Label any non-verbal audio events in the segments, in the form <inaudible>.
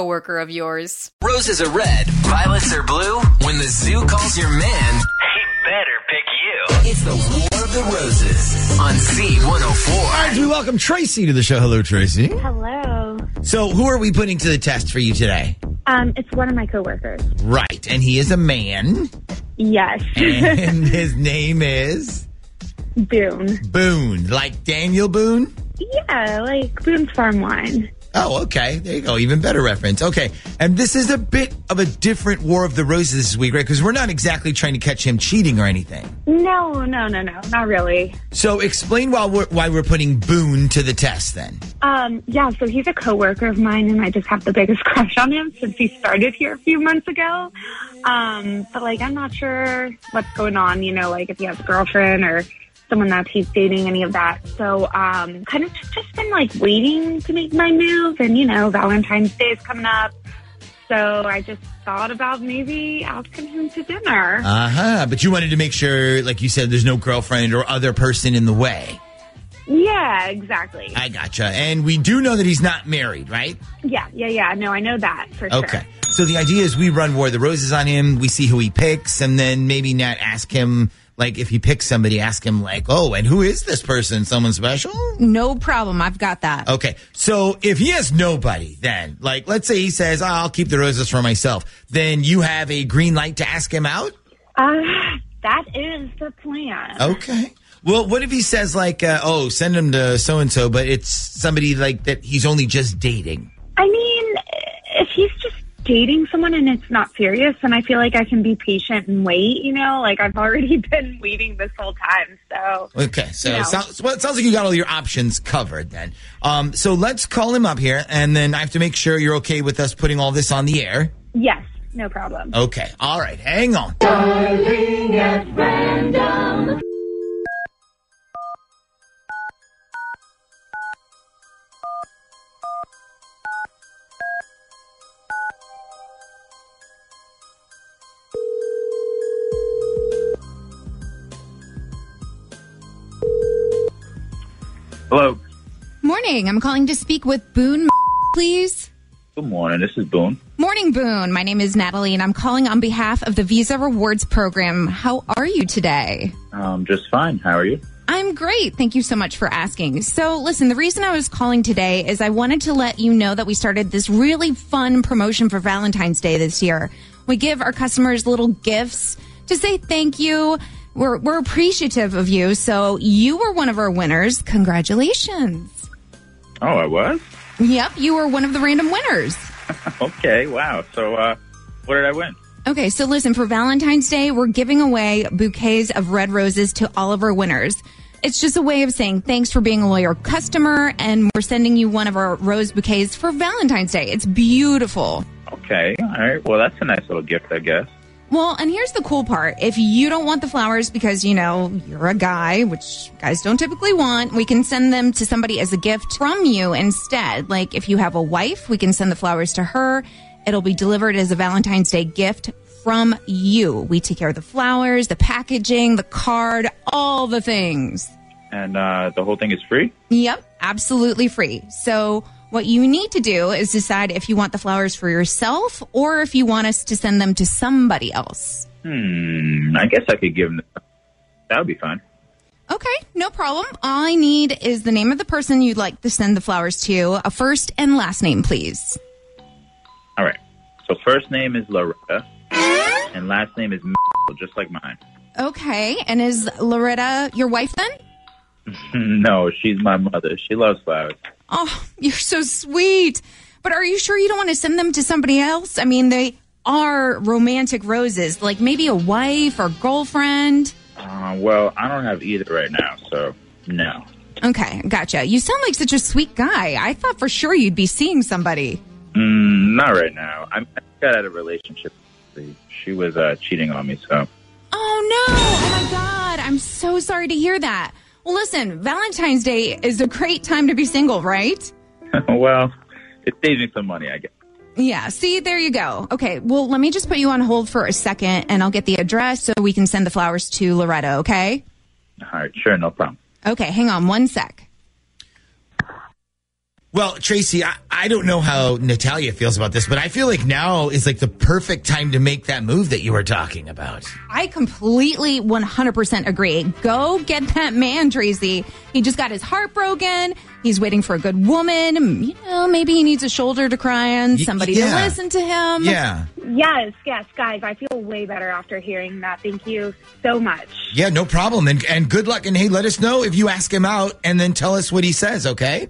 coworker of yours. Roses are red, violets are blue. When the zoo calls your man, he better pick you. It's the War of the Roses on Z104. All right, we welcome Tracy to the show. Hello, Tracy. Hello. So, who are we putting to the test for you today? Um, it's one of my coworkers. Right, and he is a man, Yes. and <laughs> his name is Boone. Boone, like Daniel Boone. Yeah, like Boone's Farm Wine. Oh, okay. There you go. Even better reference. Okay. And this is a bit of a different War of the Roses this week, right? Because we're not exactly trying to catch him cheating or anything. No, no, no, no, not really. So explain why we're, why we're putting Boone to the test then. Um, yeah, so he's a coworker of mine, and I just have the biggest <laughs> crush on him since he started here a few months ago. Um, but like, I'm not sure what's going on. You know, like if he has a girlfriend or someone that he's dating, any of that. So, um, kind of just, just been like waiting to make my move, and you know, Valentine's Day is coming up. So I just thought about maybe asking him to dinner. Uh huh. But you wanted to make sure, like you said, there's no girlfriend or other person in the way. yeah, exactly. I gotcha. And we do know that he's not married, right? Yeah, yeah, yeah. No, I know that for sure. Okay. So the idea is we run War of the Roses on him. We see who he picks, and then maybe Nat ask him, like, if he picks somebody, ask him, like, oh, and who is this person? Someone special? No problem. I've got that. Okay. So if he has nobody, then, like, let's say he says, oh, I'll keep the roses for myself, then you have a green light to ask him out? Uh, that is the plan. Okay. Well, what if he says, like, uh, oh, send him to so and so, but it's somebody, like, that he's only just dating? I mean, if he's just dating someone and it's not serious, then I feel like I can be patient and wait, you know? Like I've already <laughs> been waiting this whole time, so. Okay, so You know. it sounds, well, it sounds like you got all your options covered then. Um, so let's call him up here, and then I have to make sure you're okay with us putting all this on the air. Yes, no problem. Okay, all right, hang on. Hello. Morning. I'm calling to speak with Boone, please. Good morning. This is Boone. Morning, Boone. My name is Natalie, and I'm calling on behalf of the Visa Rewards Program. How are you today? Um, just fine. How are you? I'm great. Thank you so much for asking. So, listen, the reason I was calling today is I wanted to let you know that we started this really fun promotion for Valentine's Day this year. We give our customers little gifts to say thank you. We're, we're appreciative of you. So, you were one of our winners. Congratulations. Oh, I was? Yep, you were one of the random winners. <laughs> Okay. Wow. So, uh, what did I win? Okay, so listen, for Valentine's Day, we're giving away bouquets of red roses to all of our winners. It's just a way of saying thanks for being a loyal customer, and we're sending you one of our rose bouquets for Valentine's Day. It's beautiful. Okay. All right. Well, that's a nice little gift, I guess. Well, and here's the cool part. If you don't want the flowers because, you know, you're a guy, which guys don't typically want, we can send them to somebody as a gift from you instead. Like if you have a wife, we can send the flowers to her. It'll be delivered as a Valentine's Day gift from you. We take care of the flowers, the packaging, the card, all the things. And uh, the whole thing is free? Yep, absolutely free. So what you need to do is decide if you want the flowers for yourself or if you want us to send them to somebody else. Hmm. I guess I could give them. That would be fine. Okay, no problem. All I need is the name of the person you'd like to send the flowers to, a first and last name, please. All right. So, first name is Loretta, and last name is just like mine. Okay, and is Loretta your wife then? <laughs> no, she's my mother. She loves flowers. Oh, you're so sweet. But are you sure you don't want to send them to somebody else? I mean, they are romantic roses, like maybe a wife or girlfriend. Uh, well, I don't have either right now, so no. Okay, gotcha. You sound like such a sweet guy. I thought for sure you'd be seeing somebody. Mm, not right now. I'm, I got out of a relationship. She was uh, cheating on me, so. Oh no! Oh my god! I'm so sorry to hear that. Well, listen, Valentine's Day is a great time to be single, right? <laughs> well, it saves me some money, I guess. Yeah, see, there you go. Okay, well, let me just put you on hold for a second and I'll get the address so we can send the flowers to Loretta, okay? All right, sure, no problem. Okay, hang on one sec. Well, Tracy, I, I don't know how Natalia feels about this, but I feel like now is like the perfect time to make that move that you were talking about. I completely 100% agree. Go get that man, Tracy. He just got his heart broken. He's waiting for a good woman. You know, maybe he needs a shoulder to cry on, somebody yeah. to listen to him. Yeah. Yes, yes, guys, I feel way better after hearing that. Thank you so much. Yeah, no problem. And, and good luck. And hey, let us know if you ask him out and then tell us what he says, okay?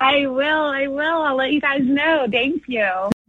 I will. I will. I'll let you guys know. Thank you.